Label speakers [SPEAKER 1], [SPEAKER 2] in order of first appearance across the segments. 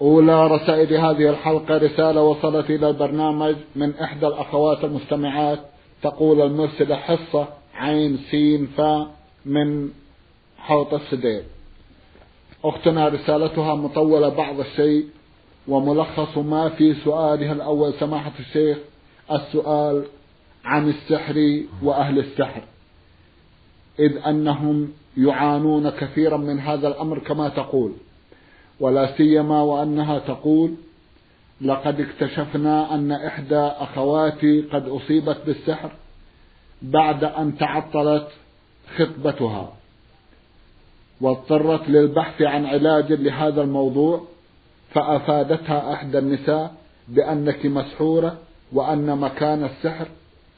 [SPEAKER 1] أولى رسائل هذه الحلقة رسالة وصلت إلى البرنامج من إحدى الأخوات المستمعات تقول المرسلة حصة عين سين فا من حوط السدير أختنا رسالتها مطولة بعض الشيء وملخص ما في سؤالها الأول سماحة الشيخ السؤال عن السحر وأهل السحر. إذ أنهم يعانون كثيرا من هذا الأمر كما تقول. ولا سيما وأنها تقول لقد اكتشفنا أن إحدى أخواتي قد أصيبت بالسحر بعد أن تعطلت خطبتها واضطرت للبحث عن علاج لهذا الموضوع فأفادتها إحدى النساء بأنك مسحورة وأن مكان السحر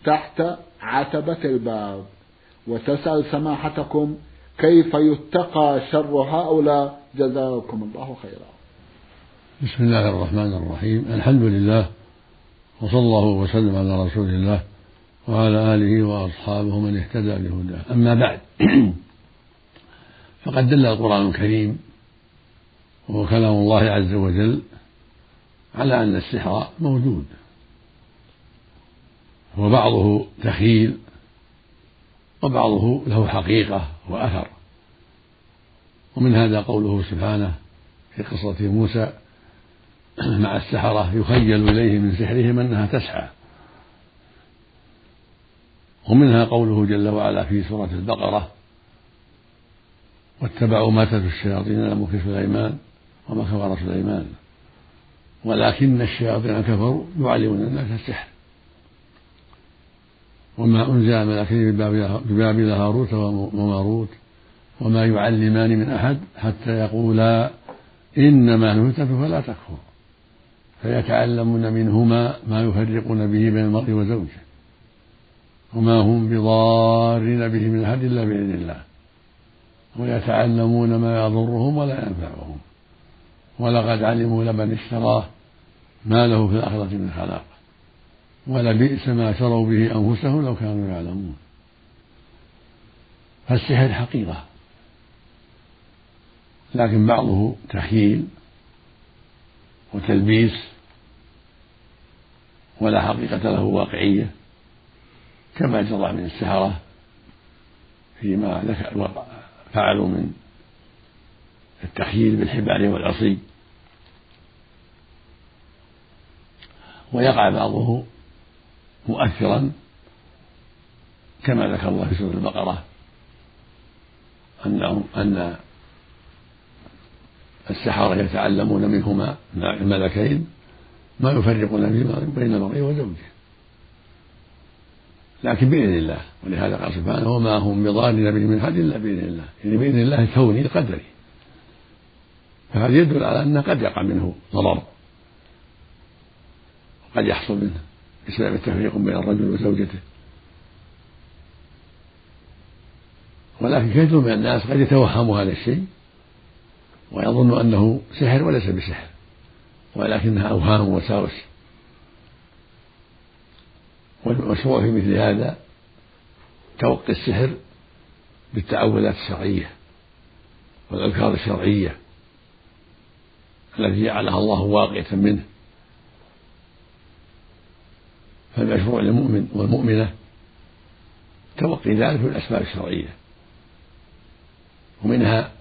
[SPEAKER 1] تحت عتبة الباب وتسأل سماحتكم كيف يتقى شر هؤلاء جزاكم الله خيرا.
[SPEAKER 2] بسم الله الرحمن الرحيم. الحمد لله وصلى الله وسلم على رسول الله وعلى آله وأصحابه من اهتدى بهداه. أما بعد فقد دل القرآن الكريم وهو كلام الله عز وجل على أن السحر موجود. وبعضه تخيل وبعضه له حقيقة وأثر. ومن هذا قوله سبحانه في قصة موسى مع السحرة يخيل إليه من سحرهم أنها تسعى ومنها قوله جل وعلا في سورة البقرة واتبعوا ما تتلو الشياطين على ملك سليمان وما كفر سليمان. ولكن الشياطين كفروا يعلمون الناس السحر وما أنزل ملكين ببابل هاروت وماروت وما يعلمان من أحد حتى يقولا إنما نهتف فلا تكفر. فيتعلمون منهما ما يفرقون به بين المرء وزوجه وما هم بضارين به من أحد إلا بإذن الله. ويتعلمون ما يضرهم ولا ينفعهم. ولقد علموا لمن اشتراه ما له في الآخرة من خلاق. ولبئس ما شروا به أنفسهم لو كانوا يعلمون. فالسحر حقيقة. لكن بعضه تخييل وتلبيس ولا حقيقة له واقعية كما جرى من السحرة فيما فعلوا من التخييل بالحبال والعصي. ويقع بعضه مؤثرا كما ذكر الله في سورة البقرة أنهم أن السحرة يتعلمون منهما الملكين ما يفرقون بين المرء وزوجه. لكن بإذن الله ولهذا قال سبحانه وما هم بضارين به من أحد إلا بإذن الله. يعني بإذن الله كوني قدري فهذا يدل على أنه قد يقع منه ضرر. قد يحصل منه بسبب التفريق بين الرجل وزوجته. ولكن كثير من الناس قد يتوهم هذا الشيء. ويظن أنه سحر وليس بسحر ولكنها أوهام ووساوس والمشروع في مثل هذا توقي السحر بالتعوذات الشرعية والأذكار الشرعية التي جعلها الله واقية منه. فالمشروع للمؤمن والمؤمنة توقي ذلك بالأسباب الشرعية ومنها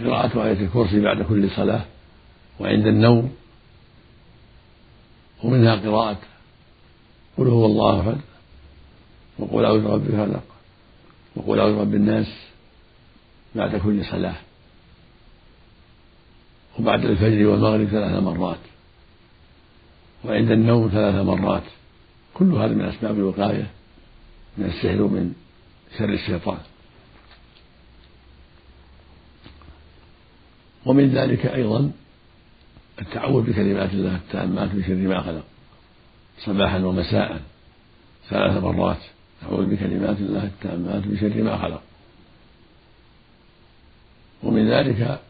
[SPEAKER 2] قراءة آية الكرسي بعد كل صلاة وعند النوم ومنها قراءة قل هو الله أحد وقل أعوذ برب الفلق وقل أعوذ برب الناس بعد كل صلاة وبعد الفجر والمغرب ثلاث مرات وعند النوم ثلاث مرات. كل هذا من أسباب الوقاية من السحر ومن شر الشيطان. ومن ذلك أيضا التعوذ بكلمات الله التامات من شر ما خلق صباحا ومساء ثلاث مرات أعوذ بكلمات الله التامات من شر ما خلق. ومن ذلك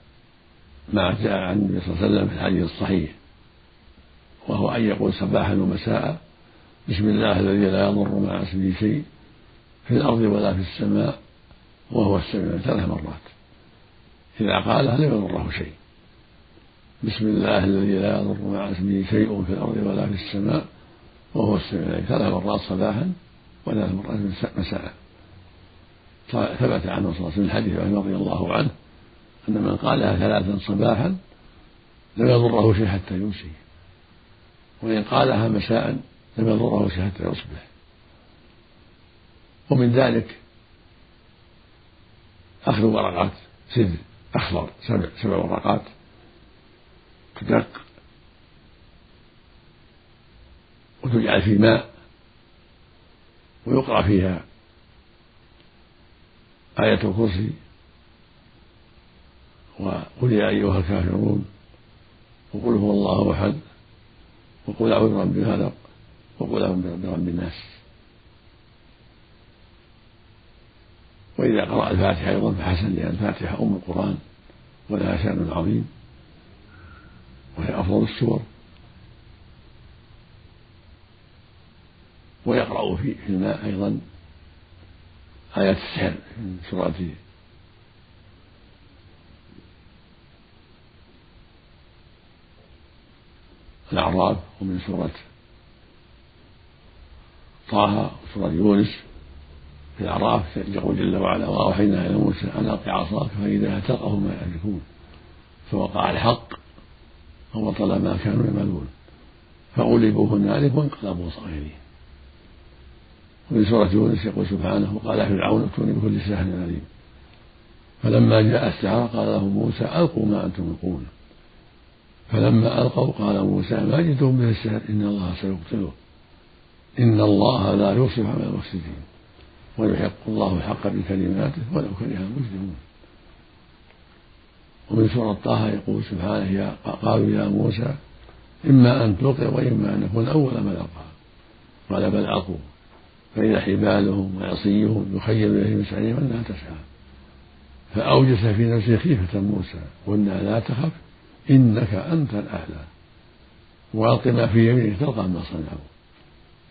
[SPEAKER 2] ما جاء عن النبي صلى الله عليه وسلم في الحديث الصحيح وهو أن يقول صباحا ومساء بسم الله الذي لا يضر مع اسمه شيء في الأرض ولا في السماء وهو السميع ثلاث مرات. إذا قالها لم يضره شيء؟ بسم الله الذي لا يضر مع اسمه شيء في الأرض ولا في السماء وهو السميع ثلاث مرات صباحا وثلاث مرات مساء. ثبت عنه صلى الله عليه وسلم الحديث عن رضي الله عنه أن من قالها ثلاثا صباحا لم يضره شيء حتى يمسي وإن قالها مساء لم يضره شيء حتى يصبح. ومن ذلك أخذ ورقات سدر أخضر سبع سبع ورقات. تدق. وتجعل في ماء ويقرأ فيها. آية الكرسي. وقل يا أيها الكافرون. وقل هو الله أحد. وقل أعوذ برب الفلق وقل أعوذ برب الناس. وإذا قرأ الفاتحة أيضا فحسن لأن الفاتحة أم القرآن ولها شأن عظيم وهي أفضل السور ويقرأ في الماء أيضا آيات السحر من سورة الأعراف ومن سورة طه وسورة يونس في الأعراف يقول جل وعلا وأوحينا إلى موسى أن ألق عصاك فإذا تلقف ما يأفكون فوقع الحق وبطل ما كانوا يعملون. فغلبوا هنالك وانقلبوا صاغرين وفي سورة يونس يقول سبحانه وقال فرعون ائتوني بكل ساحر عليم. فلما جاء السحرة قال لهم موسى ألقوا ما أنتم ملقون فلما ألقوا قال موسى ما جئتم به السحر؟ إن الله سيبطله. إن الله لا يصلح عمل المفسدين. ويحق الله الحق بكلماته ولو كره المجرمون. ومن سورة طه يقول سبحانه يا قالوا يا موسى إما أن تلقي وإما أن نكون أول من ألقى قال بل ألقوا فإذا حبالهم وعصيهم يخيل إليه من سعيهم أنها تسعى. فأوجس في نفسه خيفة موسى قلنا لا تخف إنك أنت الأعلى. وألق ما في يمينك تلقف ما صنعوا.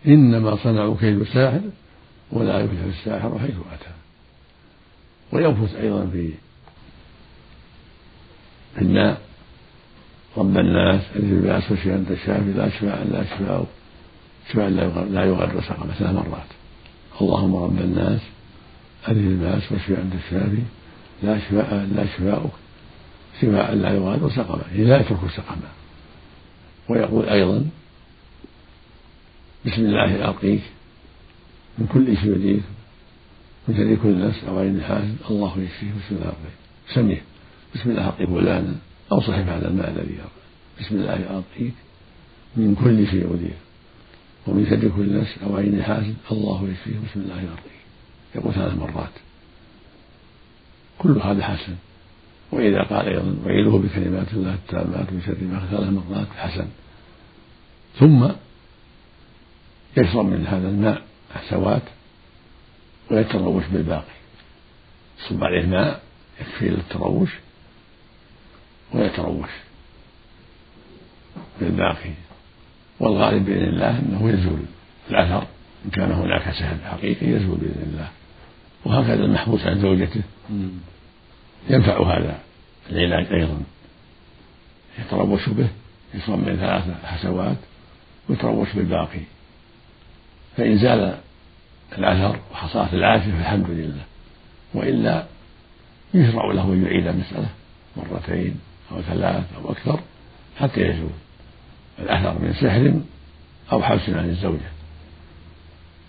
[SPEAKER 2] إنما صنعوا كيد ساحر ولا يفلح الساحر حيث أتى. وينفث أيضا في الماء رب الناس أذهب الباس واشف أنت الشافي لا شفاء إلا شفاؤك شفاء لا يغادر سقما ثلاث مرات. اللهم رب الناس ألف الباس وشفاء أنت الشافي لا شفاء لا شفاؤك. شفاء لا يغادر سقما لا يترك سقما ويقول أيضا بسم الله أرقيك من كل شيء يديك من شر كل نفس أو عين حاسد الله يشفيه بسم الله أرقيك سميه. بسم الله أرقي فلانا. أو صحب هذا الماء الذي بسم الله أرقيك من كل شيء يؤذيك ومن شر كل نفس أو عين حاسد الله يشفيه بسم الله يرقيه يقول ثلاث مرات. كل هذا حسن. وإذا قال أيضا أعيذه بكلمات الله التامات من شر ما ثلاث مرات حسن. ثم يشرب من هذا الماء. حسوات ويتروش بالباقي. يصب عليه ماء يكفي للتروش ويتروش بالباقي. والغالب بإذن الله أنه يزول الأثر. إن كان هناك سهل حقيقي يزول بإذن الله. وهكذا المحبوس عن زوجته ينفع هذا العلاج أيضا. يتروش به يصب من ثلاثة حسوات ويتروش بالباقي. فإن زال الأثر وحصلت العافية فالحمد لله. وإلا يشرع له أن يعيد المسألة مرتين أو ثلاث أو أكثر حتى يزول الأثر من سحر أو حبس عن الزوجة.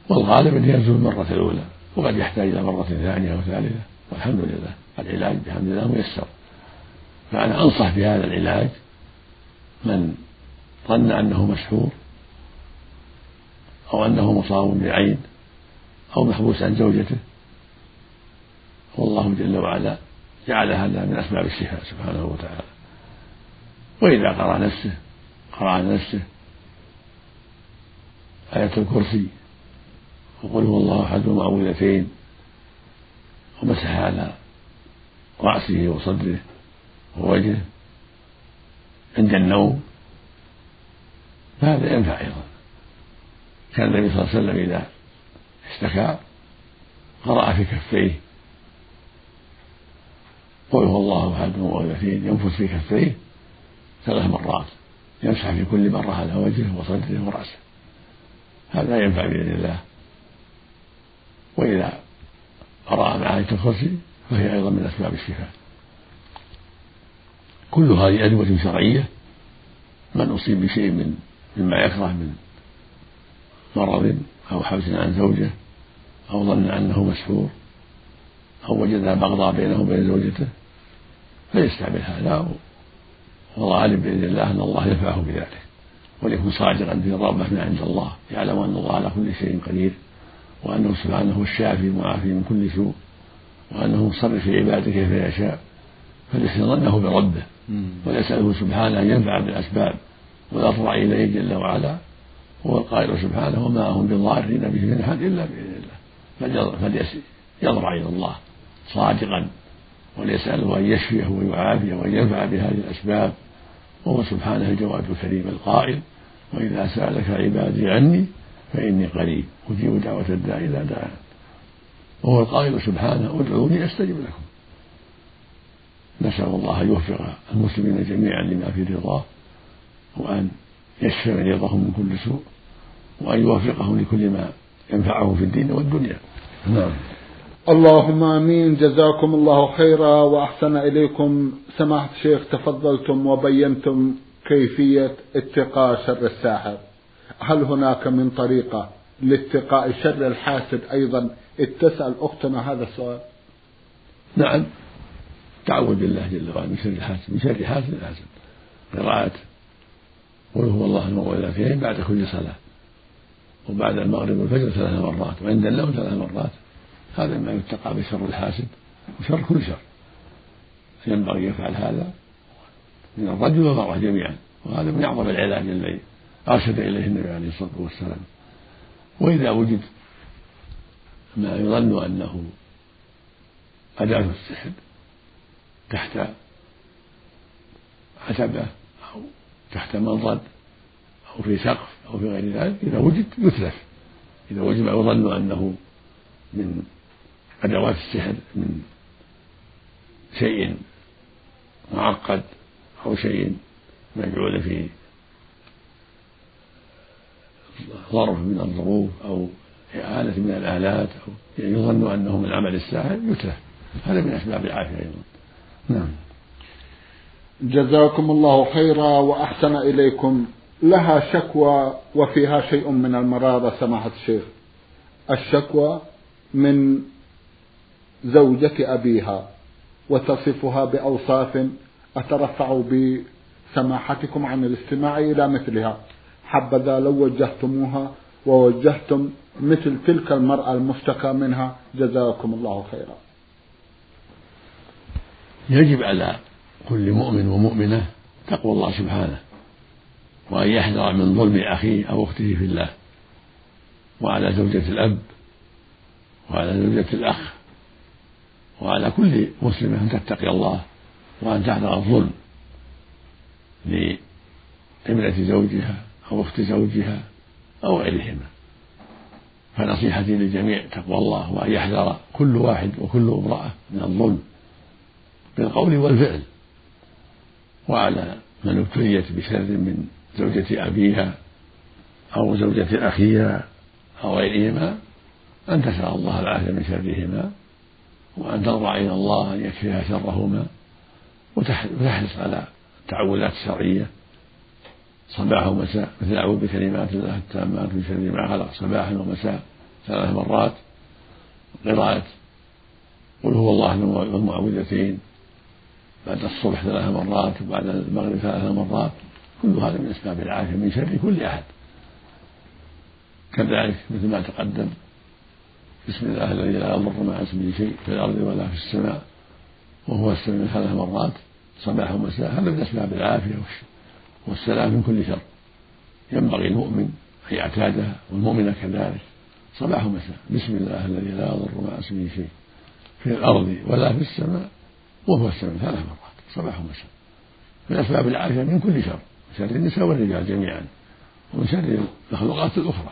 [SPEAKER 2] والغالب أن يزول المرة الأولى وقد يحتاج إلى مرة ثانية وثالثة والحمد لله. العلاج بحمد الله ميسر. فأنا أنصح بهذا العلاج من ظن أنه مسحور أو أنه مصاب بعين أو محبوس عن زوجته. والله جل وعلا جعل هذا من أسباب الشفاء سبحانه وتعالى. وإذا قرأ نفسه قرأ على نفسه آية الكرسي وقل هو الله أحد ومعوذتين ومسح على رأسه وصدره ووجهه عند النوم فهذا ينفع أيضا. كان النبي صلى الله عليه وسلم إذا اشتكى قرأ في كفيه. قل هو الله أحد ومعوذتين ينفث في كفيه ثلاث مرات يمسح في كل مرة على وجهه وصدره ورأسه. هذا ينفع بإذن الله. وإذا قرأ مع آية الكرسي فهي أيضا من أسباب الشفاء. كل هذه أدوية شرعية من أصيب بشيء من مما يكره من مرض أو حبس عن زوجة أو ظن أنه مسحور أو وجد بغضاء بينه وبين زوجته فيستعمل هذا والغالب بإذن الله أن الله ينفعه بذلك وليكن صادقا في الرغبة من عند الله يعلم أن الله على كل شيء قدير وأنه سبحانه هو الشافي المعافي من كل سوء وأنه مصرف في عباده كيف يشاء فليحسن ظنه بربه ويسأله سبحانه أن ينفع بالأسباب ويضرع إليه جل وعلا هو القائل سبحانه وما هم بضارين به من أحد إلا بإذن الله. فليضرع إلى الله صادقا وليسأله أن يشفيه ويعافيه وأن ينفع بهذه الأسباب. وهو سبحانه الجواد الكريم القائل وإذا سألك عبادي عني فإني قريب أجيب دعوة الداع إذا دعان وهو القائل سبحانه ادعوني أستجب لكم. نسأل الله أن يوفق المسلمين جميعا لما في رضاه وأن يشفي مريضهم من كل سوء. وأن يوفقهم لكل ما ينفعه في الدين والدنيا. نعم.
[SPEAKER 1] اللهم آمين. جزاكم الله خيرا وأحسن إليكم. سماحة الشيخ تفضلتم وبينتم كيفية اتقاء شر الساحر. هل هناك من طريقة لاتقاء شر الحاسد أيضا؟ تسال أختنا هذا السؤال.
[SPEAKER 2] نعم. تعوذ بالله جل وعلا من شر الحاسد من شر حاسد حاسد قراءة قل هو الله المعوذتين بعد كل صلاة. وبعد المغرب والفجر ثلاث مرات وعند النوم ثلاث مرات. هذا ما يتقى بشر الحاسد وشر كل شر. ينبغي يفعل هذا من الرجل والمرأة جميعا وهذا من أعظم العلاج الذي أرشد إليه النبي عليه الصلاة والسلام. وإذا وجد ما يظن أنه أداة السحر تحت عتبة أو تحت منضد أو في سقف أو في غير ذلك إذا وجد يتلف. إذا وجد يظن أنه من أدوات السحر من شيء معقد أو شيء مجعول في ظرف من الظروف أو آلة من الآلات أو يظن أنه من عمل الساحر يتلف. هذا من أسباب العافية أيضا. نعم.
[SPEAKER 1] جزاكم الله خيرا وأحسن إليكم. لها شكوى وفيها شيء من المرارة سماحة الشيخ. الشكوى من زوجة أبيها وتصفها بأوصاف أترفع بسماحتكم عن الاستماع إلى مثلها. حبذا لو وجهتموها ووجهتم مثل تلك المرأة المشتكى منها جزاكم الله خيرا.
[SPEAKER 2] يجب على كل مؤمن ومؤمنة تقوى الله سبحانه. وأن يحذر من ظلم أخيه أو أخته في الله. وعلى زوجة الأب وعلى زوجة الأخ وعلى كل مسلم أن تتقي الله وأن تحذر الظلم لابنة زوجها أو أخت زوجها أو غيرهما. فنصيحتي للجميع تقوى الله وأن يحذر كل واحد وكل امرأة من الظلم بالقول والفعل. وعلى من ابتليت بشر من زوجة أبيها أو زوجة أخيها أو غيرهما أن تسأل الله العافية من شرهما وأن تضرع إلى الله أن يكفيها شرهما وتحرص على التعوذات الشرعية صباح ومساء مثل أعوذ بكلمات الله التامات من شر ما خلق. صباحا ومساء ثلاث مرات. قراءة قل هو الله والمعوذتين بعد الصبح ثلاث مرات وبعد المغرب ثلاث مرات. كل هذا من أسباب العافية من شر كل أحد. كذلك مثل ما تقدم بسم الله الذي لا يضر مع اسمه شيء في الأرض ولا في السماء وهو السميع ثلاث مرات صباح ومساء هذا من أسباب العافية والسلام من كل شر. ينبغي المؤمن أن يعتادها والمؤمنة كذلك. صباح ومساء بسم الله الذي لا يضر مع اسمه شيء في الأرض ولا في السماء وهو السميع ثلاث مرات صباح ومساء. من أسباب العافية من كل شر. شر النساء والرجال جميعا ومن شر المخلوقات الأخرى.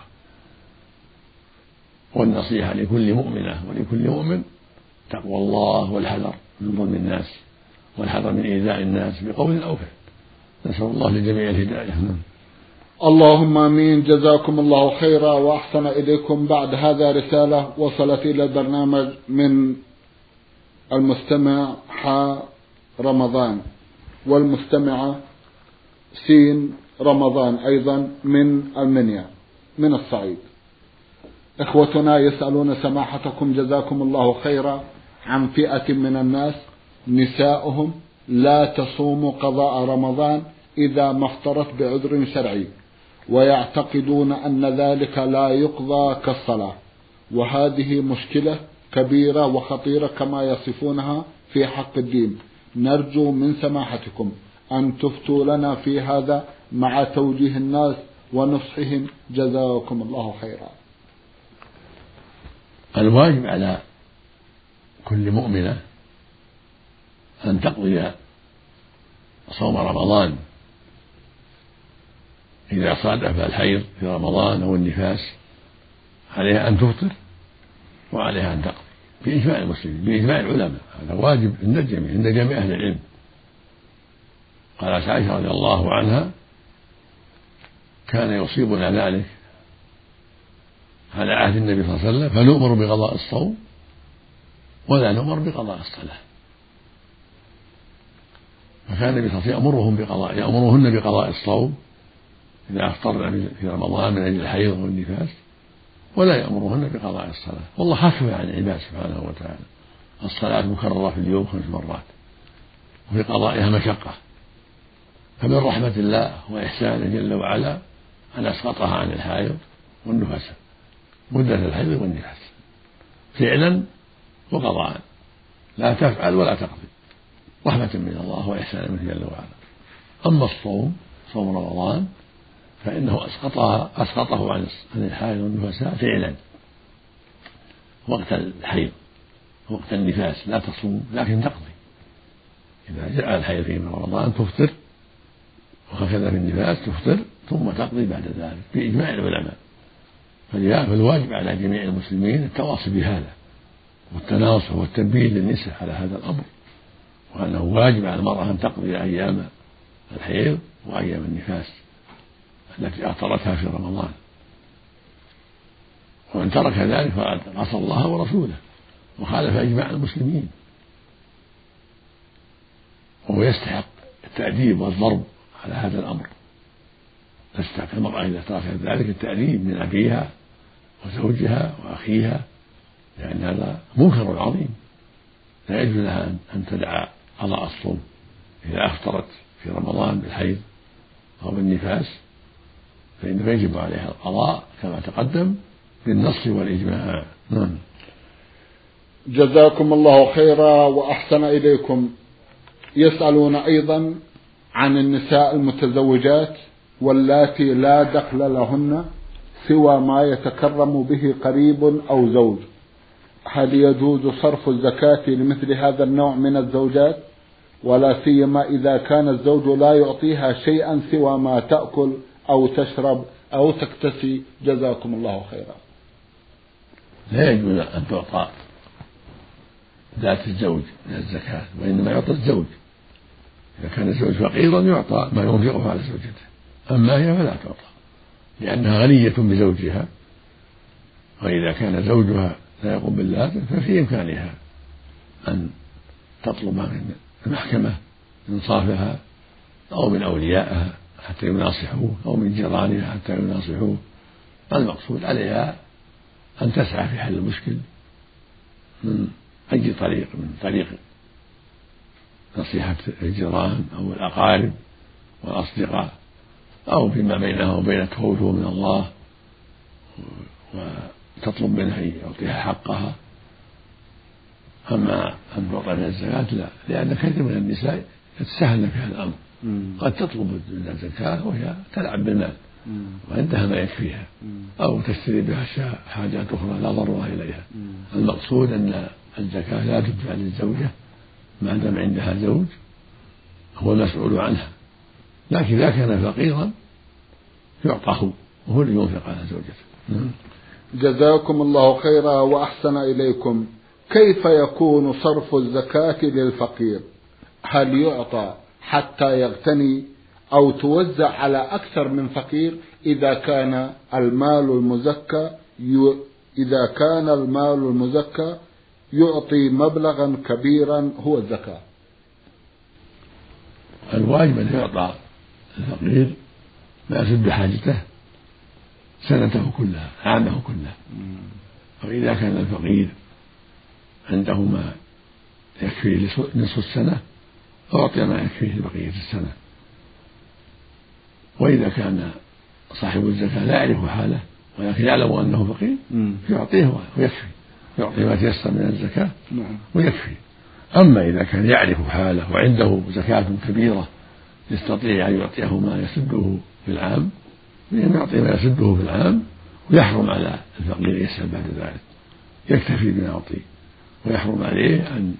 [SPEAKER 2] والنصيحة لكل مؤمنة ولكل مؤمن تقوى الله والحذر من ظلم الناس والحذر من إيذاء الناس بقول أو فعل. نسأل الله لجميع الهداية. نعم.
[SPEAKER 1] اللهم آمين. جزاكم الله خيرا وأحسن إليكم. بعد هذا رسالة وصلت إلى البرنامج من المستمع ح رمضان والمستمعة سين رمضان أيضا من المنيا من الصعيد. إخوتنا يسألون سماحتكم جزاكم الله خيرا عن فئة من الناس نساؤهم لا تصوم قضاء رمضان إذا ما افطرت بعذر شرعي ويعتقدون أن ذلك لا يقضى كالصلاة. وهذه مشكلة كبيرة وخطيرة كما يصفونها في حق الدين. نرجو من سماحتكم ان تفتوا لنا في هذا مع توجيه الناس ونصحهم؟ جزاكم الله خيرا.
[SPEAKER 2] الواجب على كل مؤمنه أن تقضي صوم رمضان. إذا صادف الحيض في رمضان أو النفاس عليها أن تفطر وعليها أن تقضي بإجماع المسلمين بإجماع العلماء. هذا واجب عند الجميع عند جميع أهل العلم. قالت عائشة رضي الله عنها كان يصيبنا ذلك على عهد النبي صلى الله عليه وسلم فنؤمر بقضاء الصوم ولا نؤمر بقضاء الصلاة. فكان النبي صلى الله عليه وسلم يأمرهم بقضاء يأمرهن بقضاء الصوم إذا أفطرن في رمضان من أجل الحيض والنفاس ولا يأمرهن بقضاء الصلاة. والله خفف عن العباد سبحانه وتعالى. الصلاة مكررة في اليوم خمس مرات وفي قضائها مشقة. فمن رحمة الله وإحسانه جل وعلا أن أسقطها عن الحائض والنفاس مدة الحيض والنفاس فعلا وقضاء. لا تفعل ولا تقضي. رحمة من الله وإحسانا منه جل وعلا. أما الصوم صوم رمضان فإنه أسقطها أسقطه عن عن الحائض والنفساء فعلا. وقت الحيض وقت النفاس. لا تصوم لكن تقضي. إذا جاء الحيض في رمضان تفطر وهكذا في النفاس تفطر ثم تقضي بعد ذلك بإجماع العلماء. فالواجب على جميع المسلمين التواصي بهذا والتناصح والتنبيه للنساء على هذا الأمر وأنه واجب على المرأة أن تقضي أيام الحيض وأيام النفاس التي أفطرتها في رمضان. ومن ترك ذلك فقد عصى الله ورسوله وخالف إجماع المسلمين. وهو يستحق التأديب والضرب على هذا الأمر. تستحق المرأة إذا تركت ذلك التأديب من أبيها وزوجها وأخيها لأن هذا منكر عظيم. لا يجوز لها أن تدع قضاء الصوم إذا أفطرت في رمضان بالحيض أو بالنفاس فإنه يجب عليها القضاء كما تقدم بالنص والإجماع. نعم.
[SPEAKER 1] جزاكم الله خيرا وأحسن إليكم. يسألون أيضا عن النساء المتزوجات واللاتي لا دخل لهن سوى ما يتكرم به قريب أو زوج. هل يجوز صرف الزكاة لمثل هذا النوع من الزوجات؟ ولا سيما إذا كان الزوج لا يعطيها شيئا سوى ما تأكل أو تشرب أو تكتسي. جزاكم الله خيرا.
[SPEAKER 2] لا يجوز أن تعطى ذات الزوج من الزكاة وإنما يعطى الزوج. إذا كان الزوج فقيرا يعطى ما ينفقه على زوجته. أما هي فلا تعطى لأنها غنية بزوجها وإذا كان زوجها لا يقوم باللازم ففي إمكانها أن تطلب من المحكمة إنصافها أو من أوليائها حتى يناصحوه أو من جيرانها حتى يناصحوه. المقصود عليها أن تسعى في حل المشكل من أي طريق من طريق نصيحة الجيران أو الأقارب والأصدقاء أو فيما بينها وبين خوفه من الله وتطلب منها أن يعطيها حقها. أما أن تعطى من الزكاة لا لأن كثير من النساء يتساهلن في هذا الأمر. قد تطلب الزكاة وهي تلعب بالمال وعندها ما يكفيها. أو تشتري بها حاجات أخرى لا ضرورة إليها. المقصود أن الزكاة لا تدفع للزوجة ما دام عندها زوج هو المسؤول عنها. لكن إذا كان فقيرا يعطى هو وهو اللي ينفق على زوجته.
[SPEAKER 1] جزاكم الله خيرا وأحسن إليكم. كيف يكون صرف الزكاة للفقير؟ هل يعطى حتى يغتني أو توزع على أكثر من فقير إذا كان المال المزكى إذا كان المال المزكى يعطي مبلغا كبيرا هو الزكاة
[SPEAKER 2] الواجب أن يعطى الفقير ما يسد حاجته سنته كلها عامه كلها. وإذا كان الفقير عنده ما يكفيه نصف السنة أعطي ما يكفيه لبقية السنة. وإذا كان صاحب الزكاة لا يعرف حاله ولكن يعلم أنه فقير يعطيه ويكفي. يعطي ما تيسر من الزكاة نعم. ويكفي. أما إذا كان يعرف حاله وعنده زكاة كبيرة يستطيع أن يعطيه ما يسده في العام فإن يعطي ما يسده في العام ويحرم على الفقير يسأل بعد ذلك. يكتفي بما يعطي ويحرم عليه أن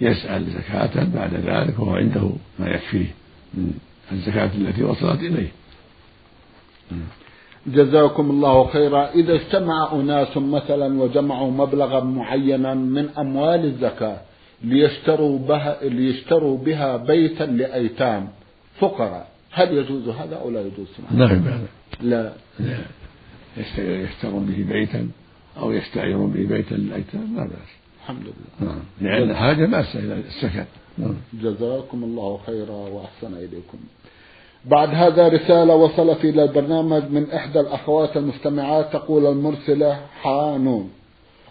[SPEAKER 2] يسأل زكاة بعد ذلك وهو عنده ما يكفيه من الزكاة التي وصلت إليه.
[SPEAKER 1] جزاكم الله خيرا. إذا اجتمع أناس مثلا وجمعوا مبلغا معينا من أموال الزكاة ليشتروا بها ليشتروا بها بيتا لأيتام فقراء. هل يجوز هذا أو لا يجوز؟
[SPEAKER 2] لا. لا.
[SPEAKER 1] لا.
[SPEAKER 2] لا. يشترون به بيتا أو يستعيرون به بيتا للأيتام؟ لا بأس.
[SPEAKER 1] الحمد لله.
[SPEAKER 2] نعم. لأن حاجة ماسة إلى السكن نعم.
[SPEAKER 1] جزاكم الله خيرا وأحسن إليكم. بعد هذا رسالة وصلت إلى البرنامج من إحدى الأخوات المستمعات تقول المرسلة حانون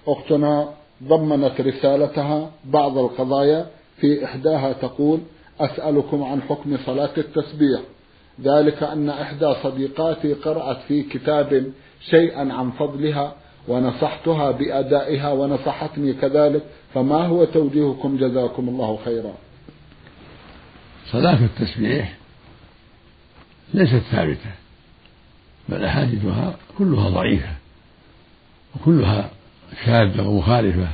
[SPEAKER 1] أختنا ضمنت رسالتها بعض القضايا في إحداها تقول أسألكم عن حكم صلاة التسبيح. ذلك أن إحدى صديقاتي قرأت في كتاب شيئا عن فضلها ونصحتها بأدائها ونصحتني كذلك فما هو توجيهكم؟ جزاكم الله خيرا.
[SPEAKER 2] صلاة التسبيح ليست ثابتة بل أحاديثها كلها ضعيفة وكلها شاذة ومخالفة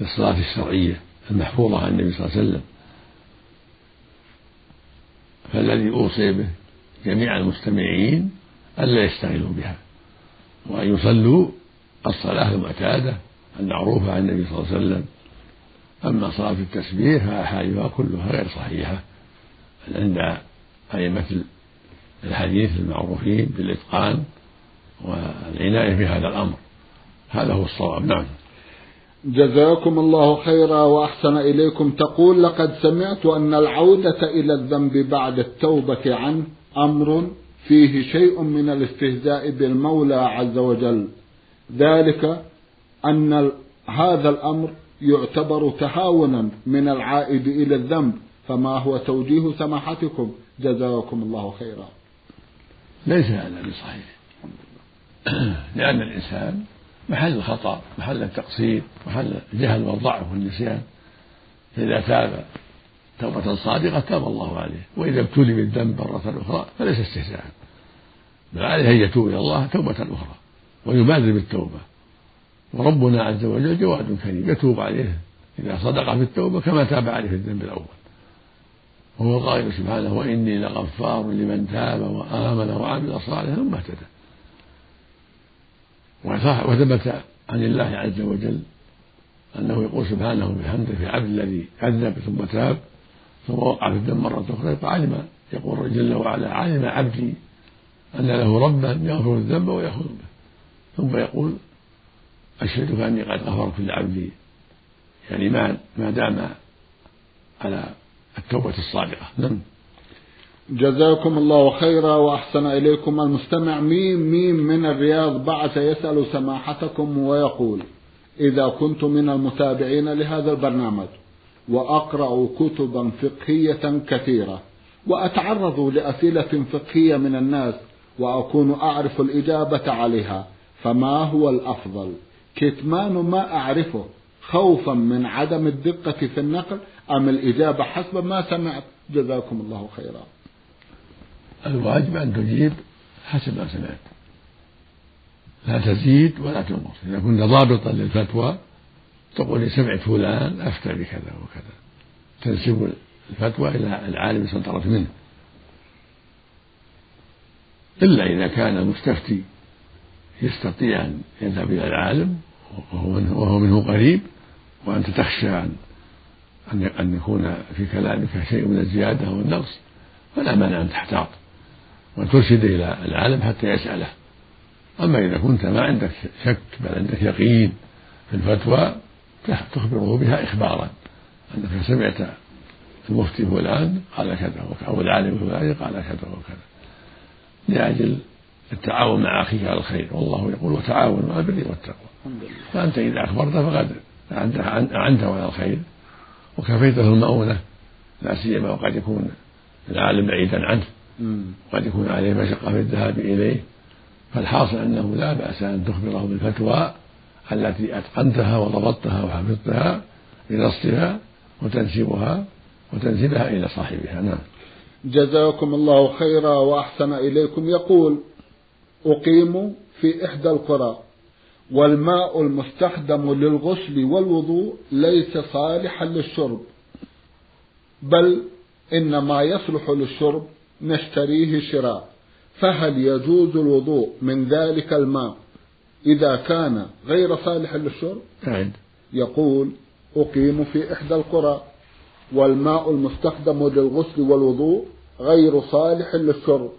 [SPEAKER 2] للصلاة الشرعية المحفوظة عن النبي صلى الله عليه وسلم. فالذي أوصي به جميع المستمعين ألا يشتغلوا بها وأن يصلوا الصلاة المعتادة المعروفة عن النبي صلى الله عليه وسلم. أما صلاة التسبيح فأحاديثها كلها غير صحيحة عند أئمة الحديث المعروفين بالإتقان والعناية بهذا الأمر. هذا هو الصواب. نعم.
[SPEAKER 1] جزاكم الله خيرا وأحسن إليكم. تقول لقد سمعت أن العودة إلى الذنب بعد التوبة عنه أمر فيه شيء من الاستهزاء بالمولى عز وجل. ذلك أن هذا الأمر يعتبر تهاونا من العائد إلى الذنب. فما هو توجيه سماحتكم؟ جزاكم الله خيرا.
[SPEAKER 2] ليس هذا بصحيح. لأن الإنسان محل الخطأ محل التقصير محل الجهل والضعف والنسيان. فإذا تاب توبة صادقة تاب الله عليه. وإذا ابتلي بالذنب مرة أخرى فليس استهزاء. بل عليه أن يتوب إلى الله توبة أخرى ويبادر بالتوبة. وربنا عز وجل جواد كريم يتوب عليه إذا صدق في التوبة كما تاب عليه في الذنب الأول. وهو القائل سبحانه وإني لغفار لمن تاب وآمن وعمل صالحا ثم اهتدى. وثبت عن الله عز وجل أنه يقول سبحانه بحمده في عبد الذي كذب ثم تاب ثم وقع في الذنب مرة أخرى فعلم يقول جل وعلا علم عبدي أن له ربا يغفر الذنب ويأخذ به. ثم يقول أشهدك أني قد غفرت لعبدي. يعني ما ما دام على التوبة الصادقة. نعم.
[SPEAKER 1] جزاكم الله خيرا وأحسن إليكم المستمع. ميم ميم من الرياض بعث يسأل سماحتكم ويقول إذا كنت من المتابعين لهذا البرنامج وأقرأ كتبا فقهية كثيرة وأتعرض لأسئلة فقهية من الناس وأكون أعرف الإجابة عليها فما هو الأفضل؟ كتمان ما أعرفه خوفا من عدم الدقة في النقل أم الإجابة حسب ما سمعت؟ جزاكم الله خيرا.
[SPEAKER 2] الواجب أن تجيب حسب ما سمعت. لا تزيد ولا تنقص. إذا كنت ضابطا للفتوى تقول سمعت فلان أفتى بكذا وكذا. تنسب الفتوى إلى العالم صدرت منه. إلا إذا كان المستفتي يستطيع أن يذهب إلى العالم وهو منه قريب وأنت تخشى أن أن يكون في كلامك شيء من الزيادة أو النقص فلا مانع أن تحتاط وأن ترشد إلى العالم حتى يسأله. أما إذا كنت ما عندك شك بل عندك يقين في الفتوى تخبره بها إخبارا. أنك سمعت المفتي فلان قال كذا أو العالم فلان قال كذا وكذا. لأجل التعاون مع أخيك على الخير. والله يقول وتعاونوا على البر والتقوى. فأنت إذا أخبرت فقد أعنته على الخير. وكفيته المؤونة. لا سيما وقد يكون العالم بعيدا عنه. وقد يكون عليه مشقة في الذهاب إليه. فالحاصل أنه لا بأس أن تخبره بالفتوى التي أتقنتها وضبطتها وحفظتها بنصها وتنسبها وتنسبها إلى صاحبها. نعم.
[SPEAKER 1] جزاكم الله خيرا وأحسن إليكم. يقول أقيم في إحدى القرى. والماء المستخدم للغسل والوضوء ليس صالحا للشرب بل إن ما يصلح للشرب نشتريه شراء. فهل يجوز الوضوء من ذلك الماء إذا كان غير صالح للشرب؟
[SPEAKER 2] نعم.
[SPEAKER 1] يقول أقيم في إحدى القرى. والماء المستخدم للغسل والوضوء غير صالح للشرب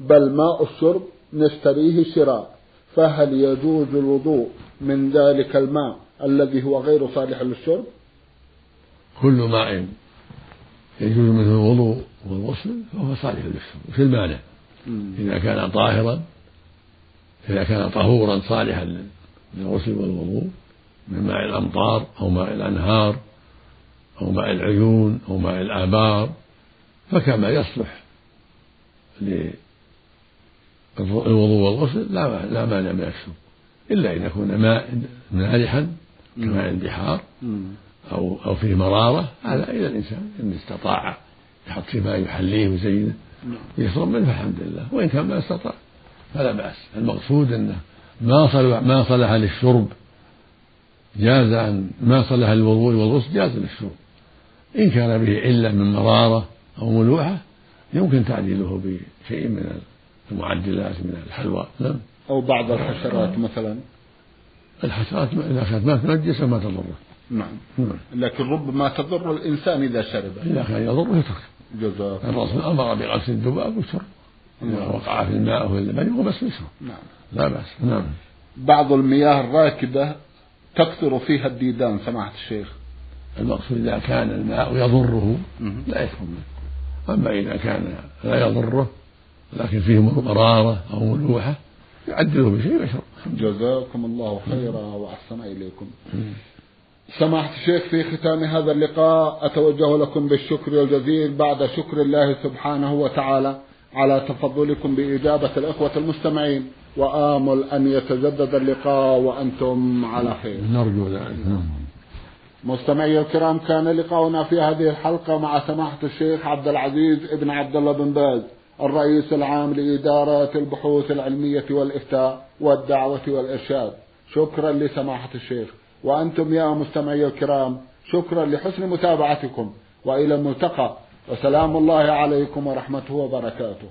[SPEAKER 1] بل ماء الشرب نشتريه شراء. فهل يجوز الوضوء من ذلك الماء الذي هو غير صالح للشرب؟
[SPEAKER 2] كل ماء يجوز منه الوضوء والغسل فهو صالح للشرب في المانع إذا كان طاهرا إذا كان طهورا صالحا للغسل والوضوء من ماء الأمطار أو ماء الأنهار أو ماء العيون أو ماء الآبار فكما يصلح للوضوء والغسل لا لا مانع من الشرب. إلا إذا كان ماء مالحا كماء البحار أو أو فيه مرارة هذا إلى الإنسان إن استطاع يحط فيه ماء يحليه ويزينه يشرب منه فالحمد لله. وإن كان ما استطاع فلا بأس. المقصود أنه ما صلح ما صلح للشرب جاز أن ما صلح للوضوء والغسل جاز للشرب. إن كان به علة من مرارة أو ملوحة يمكن تعديله بشيء من المعدلات من الحلوى. نعم.
[SPEAKER 1] أو بعض الحشرات مثلا.
[SPEAKER 2] الحشرات إذا كانت ما تنجس ما تضره.
[SPEAKER 1] نعم. نعم. لكن ربما تضر الإنسان إذا شرب.
[SPEAKER 2] إذا كان يضره يترك.
[SPEAKER 1] جزاك.
[SPEAKER 2] الرسول أمر بغسل الذباب والشرب إذا نعم. وقع في الماء أو اللبن يشرب
[SPEAKER 1] نعم.
[SPEAKER 2] لا بأس. نعم.
[SPEAKER 1] بعض المياه الراكدة تكثر فيها الديدان سماحة الشيخ.
[SPEAKER 2] المقصود إذا كان الماء يضره لا يشرب منه أما إذا كان لا يضره لكن فيه مرارة أو ملوحة يعدله بشيء ويشرب
[SPEAKER 1] جزاكم الله خيرا وأحسن إليكم. سماحة الشيخ في ختام هذا اللقاء أتوجه لكم بالشكر الجزيل بعد شكر الله سبحانه وتعالى على تفضلكم بإجابة الإخوة المستمعين وآمل أن يتجدد اللقاء وأنتم على خير.
[SPEAKER 2] نرجو ذلك.
[SPEAKER 1] مستمعي الكرام كان لقاؤنا في هذه الحلقة مع سماحة الشيخ عبد العزيز ابن عبد الله بن باز. الرئيس العام لإدارة البحوث العلمية والإفتاء والدعوة والإرشاد. شكرا لسماحة الشيخ. وأنتم يا مستمعي الكرام شكرا لحسن متابعتكم. وإلى الملتقى. وسلام الله عليكم ورحمته وبركاته.